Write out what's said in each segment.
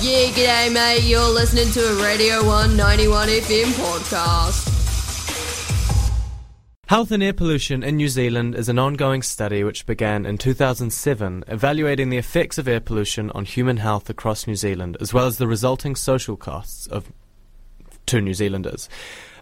Yeah, g'day, mate. You're listening to a Radio One 91FM podcast. Health and air pollution in New Zealand is an ongoing study which began in 2007, evaluating the effects of air pollution on human health across New Zealand, as well as the resulting social costs of to New Zealanders.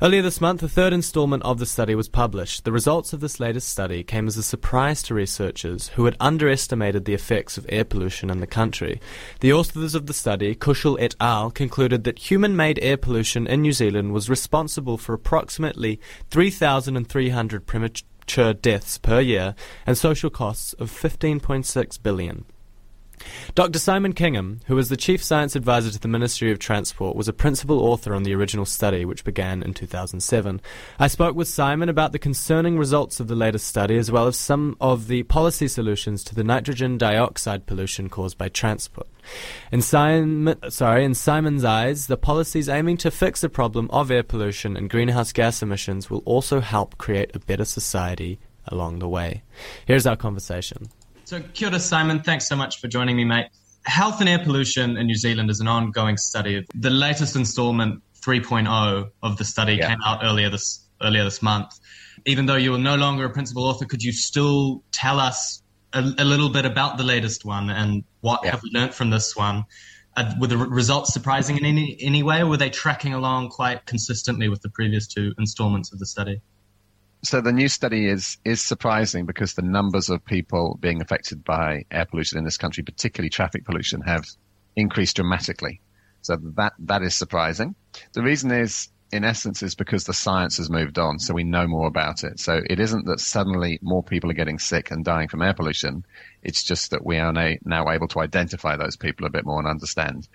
Earlier this month, the third instalment of the study was published. The results of this latest study came as a surprise to researchers who had underestimated the effects of air pollution in the country. The authors of the study, Kuschel et al., concluded that human-made air pollution in New Zealand was responsible for approximately 3,300 premature deaths per year and social costs of 15.6 billion. Dr. Simon Kingham, who was the Chief Science Advisor to the Ministry of Transport, was a principal author on the original study, which began in 2007. I spoke with Simon about the concerning results of the latest study, as well as some of the policy solutions to the nitrogen dioxide pollution caused by transport. In, Simon, sorry, in Simon's eyes, the policies aiming to fix the problem of air pollution and greenhouse gas emissions will also help create a better society along the way. Here's our conversation. So, kia ora, Simon. Thanks so much for joining me, mate. Health and air pollution in New Zealand is an ongoing study. The latest installment, 3.0, of the study yeah. came out earlier this earlier this month. Even though you are no longer a principal author, could you still tell us a, a little bit about the latest one and what yeah. have we learned from this one? Uh, were the results surprising in any, any way, or were they tracking along quite consistently with the previous two installments of the study? So the new study is is surprising because the numbers of people being affected by air pollution in this country, particularly traffic pollution, have increased dramatically. So that that is surprising. The reason is, in essence, is because the science has moved on, so we know more about it. So it isn't that suddenly more people are getting sick and dying from air pollution. It's just that we are now able to identify those people a bit more and understand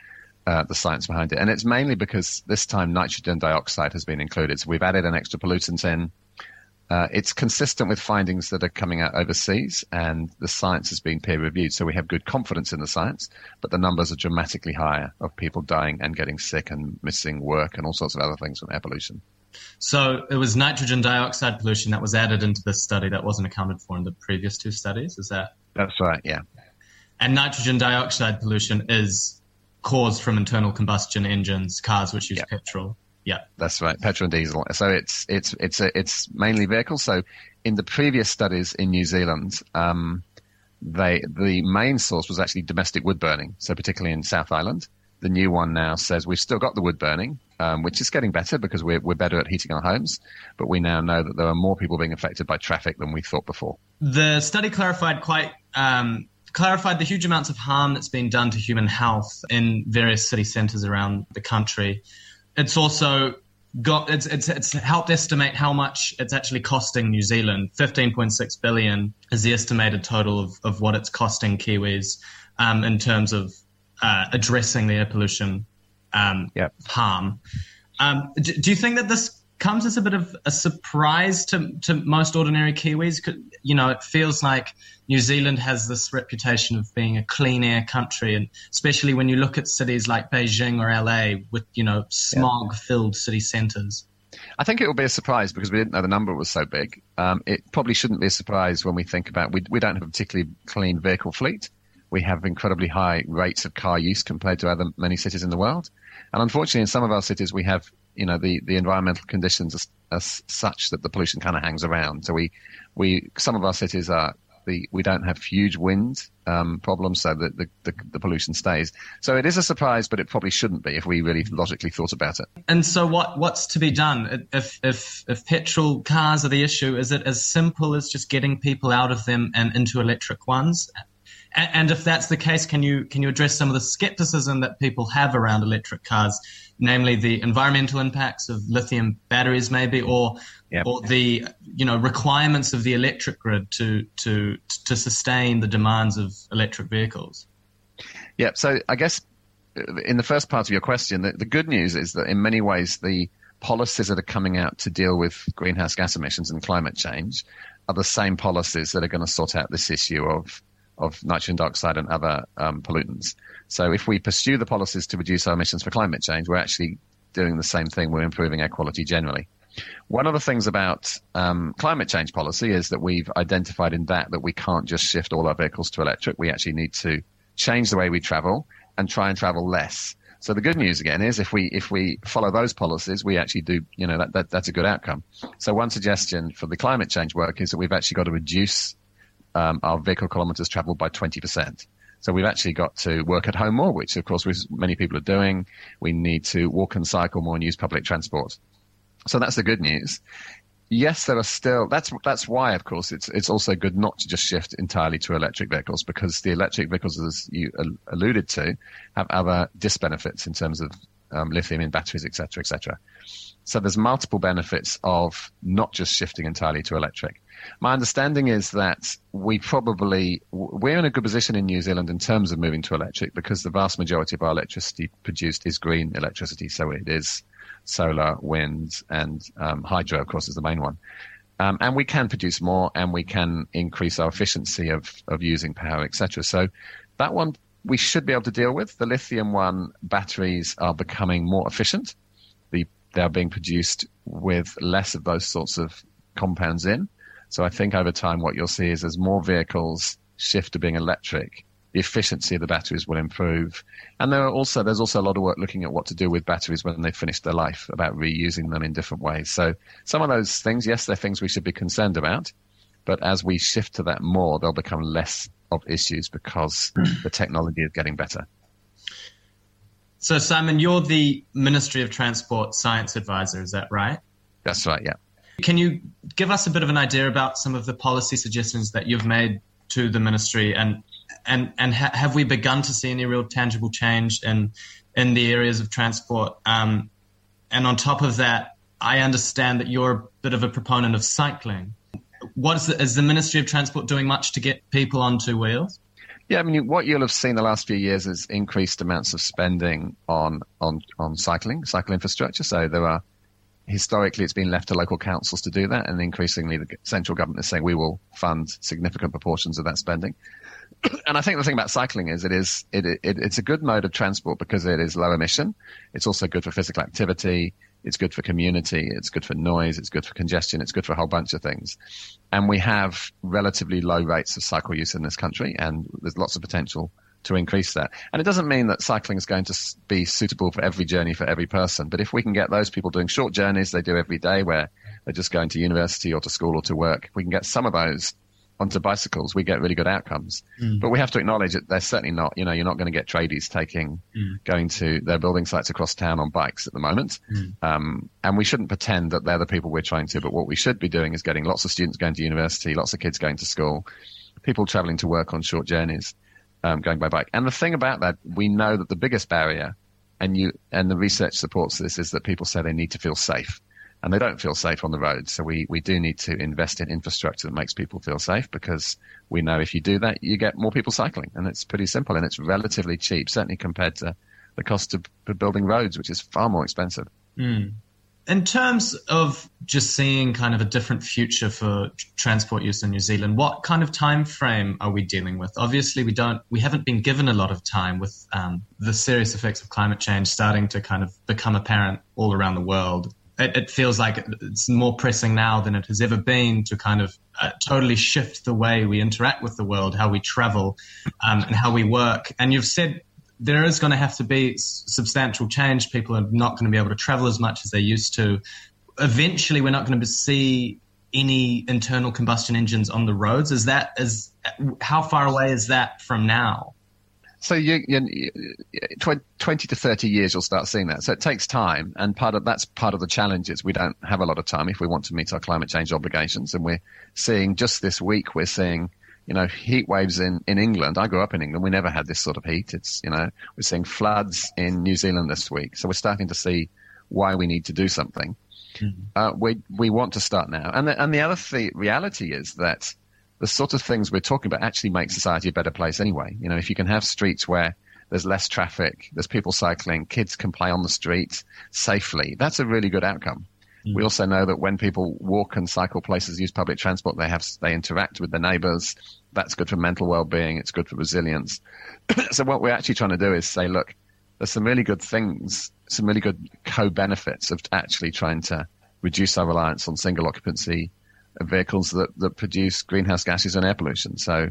uh, the science behind it. And it's mainly because this time nitrogen dioxide has been included. So we've added an extra pollutant in. Uh, it's consistent with findings that are coming out overseas, and the science has been peer reviewed. So we have good confidence in the science, but the numbers are dramatically higher of people dying and getting sick and missing work and all sorts of other things from air pollution. So it was nitrogen dioxide pollution that was added into this study that wasn't accounted for in the previous two studies. Is that? That's right. Yeah. And nitrogen dioxide pollution is caused from internal combustion engines, cars which use yeah. petrol. Yeah, that's right. Petrol and diesel. So it's it's it's a, it's mainly vehicles. So in the previous studies in New Zealand, um, they the main source was actually domestic wood burning. So particularly in South Island, the new one now says we've still got the wood burning, um, which is getting better because we're we're better at heating our homes. But we now know that there are more people being affected by traffic than we thought before. The study clarified quite. Um, clarified the huge amounts of harm that's been done to human health in various city centres around the country it's also got it's, it's it's helped estimate how much it's actually costing New Zealand. Fifteen point six billion is the estimated total of, of what it's costing Kiwis um, in terms of uh, addressing the air pollution um, yep. harm. Um, do, do, you think that this comes as a bit of a surprise to, to most ordinary Kiwis. You know, it feels like New Zealand has this reputation of being a clean air country, and especially when you look at cities like Beijing or LA with, you know, smog filled city centers. I think it will be a surprise because we didn't know the number was so big. Um, it probably shouldn't be a surprise when we think about we, we don't have a particularly clean vehicle fleet. We have incredibly high rates of car use compared to other many cities in the world. And unfortunately, in some of our cities, we have you know the, the environmental conditions are, are such that the pollution kind of hangs around. So we we some of our cities are the we don't have huge wind um, problems, so that the, the, the pollution stays. So it is a surprise, but it probably shouldn't be if we really logically thought about it. And so what what's to be done if if if petrol cars are the issue? Is it as simple as just getting people out of them and into electric ones? And if that's the case, can you can you address some of the skepticism that people have around electric cars, namely the environmental impacts of lithium batteries, maybe, or yep. or the you know requirements of the electric grid to to to sustain the demands of electric vehicles? Yeah. So I guess uh, in the first part of your question, the, the good news is that in many ways the policies that are coming out to deal with greenhouse gas emissions and climate change are the same policies that are going to sort out this issue of of nitrogen dioxide and other um, pollutants. So if we pursue the policies to reduce our emissions for climate change, we're actually doing the same thing. We're improving air quality generally. One of the things about um, climate change policy is that we've identified in that that we can't just shift all our vehicles to electric. We actually need to change the way we travel and try and travel less. So the good news again is if we if we follow those policies, we actually do you know that, that that's a good outcome. So one suggestion for the climate change work is that we've actually got to reduce um, our vehicle kilometers traveled by twenty percent. So we've actually got to work at home more, which of course many people are doing. We need to walk and cycle more and use public transport. So that's the good news. Yes, there are still. That's that's why, of course, it's it's also good not to just shift entirely to electric vehicles because the electric vehicles, as you alluded to, have other disbenefits in terms of um, lithium in batteries, etc., etc. So there's multiple benefits of not just shifting entirely to electric. My understanding is that we probably we're in a good position in New Zealand in terms of moving to electric because the vast majority of our electricity produced is green electricity. So it is solar, wind, and um, hydro, of course, is the main one. Um, and we can produce more, and we can increase our efficiency of of using power, etc. So that one we should be able to deal with. The lithium one batteries are becoming more efficient. The, they are being produced with less of those sorts of compounds in. So I think over time, what you'll see is as more vehicles shift to being electric, the efficiency of the batteries will improve. And there are also there's also a lot of work looking at what to do with batteries when they finish their life, about reusing them in different ways. So some of those things, yes, they're things we should be concerned about, but as we shift to that more, they'll become less of issues because the technology is getting better. So Simon, you're the Ministry of Transport Science Advisor, is that right? That's right, yeah. Can you give us a bit of an idea about some of the policy suggestions that you've made to the ministry and and and ha- have we begun to see any real tangible change in in the areas of transport? Um, and on top of that, I understand that you're a bit of a proponent of cycling. What is the, is the Ministry of Transport doing much to get people onto wheels? Yeah, I mean, what you'll have seen the last few years is increased amounts of spending on on on cycling, cycle infrastructure. So there are historically it's been left to local councils to do that, and increasingly the central government is saying we will fund significant proportions of that spending. and I think the thing about cycling is it is it, it, it's a good mode of transport because it is low emission. It's also good for physical activity. It's good for community. It's good for noise. It's good for congestion. It's good for a whole bunch of things. And we have relatively low rates of cycle use in this country, and there's lots of potential to increase that. And it doesn't mean that cycling is going to be suitable for every journey for every person. But if we can get those people doing short journeys they do every day where they're just going to university or to school or to work, if we can get some of those onto bicycles, we get really good outcomes. Mm. But we have to acknowledge that they're certainly not, you know, you're not going to get tradies taking, mm. going to their building sites across town on bikes at the moment. Mm. Um, and we shouldn't pretend that they're the people we're trying to, but what we should be doing is getting lots of students going to university, lots of kids going to school, people traveling to work on short journeys, um, going by bike. And the thing about that, we know that the biggest barrier, and you, and the research supports this, is that people say they need to feel safe and they don't feel safe on the road. So we, we do need to invest in infrastructure that makes people feel safe because we know if you do that, you get more people cycling. And it's pretty simple and it's relatively cheap, certainly compared to the cost of building roads, which is far more expensive. Mm. In terms of just seeing kind of a different future for transport use in New Zealand, what kind of time frame are we dealing with? Obviously, we don't, we haven't been given a lot of time with um, the serious effects of climate change starting to kind of become apparent all around the world it, it, feels like it's more pressing now than it has ever been to kind of uh, totally shift the way we interact with the world, how we travel, um, and how we work. And you've said there is going to have to be substantial change. People are not going to be able to travel as much as they used to. Eventually, we're not going to see any internal combustion engines on the roads. Is that is how far away is that from now? So you, you, 20 to 30 years, you'll start seeing that. So it takes time. And part of that's part of the challenge is we don't have a lot of time if we want to meet our climate change obligations. And we're seeing just this week, we're seeing, you know, heat waves in, in England. I grew up in England. We never had this sort of heat. It's, you know, we're seeing floods in New Zealand this week. So we're starting to see why we need to do something. Mm-hmm. Uh, we, we want to start now. And the, and the other th- reality is that the sort of things we're talking about actually make society a better place anyway. You know, if you can have streets where there's less traffic, there's people cycling, kids can play on the street safely, that's a really good outcome. Mm. We also know that when people walk and cycle places, use public transport, they have they interact with their neighbours. That's good for mental well-being. It's good for resilience. so what we're actually trying to do is say, look, there's some really good things, some really good co-benefits of actually trying to reduce our reliance on single occupancy vehicles that, that produce greenhouse gases and air pollution. So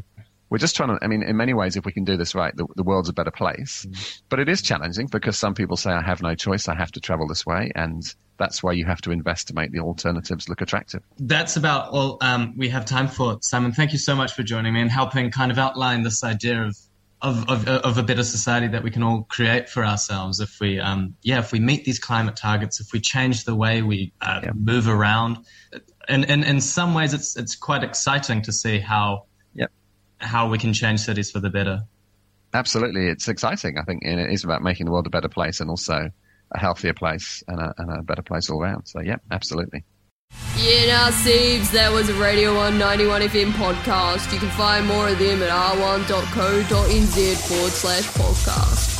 we're just trying to, I mean, in many ways, if we can do this right, the, the world's a better place. Mm. But it is challenging because some people say, I have no choice, I have to travel this way. And that's why you have to invest to make the alternatives look attractive. That's about all um, we have time for. Simon, thank you so much for joining me and helping kind of outline this idea of of, of, of, a better society that we can all create for ourselves if we, um, yeah, if we meet these climate targets, if we change the way we uh, yeah. move around. And, and in some ways, it's it's quite exciting to see how. How we can change cities for the better. Absolutely, it's exciting. I think it is about making the world a better place and also a healthier place and a, and a better place all around. So, yeah, absolutely. Yeah, now, Siebes, that was a Radio One 91FM podcast. You can find more of them at r1.co.nz forward slash podcast.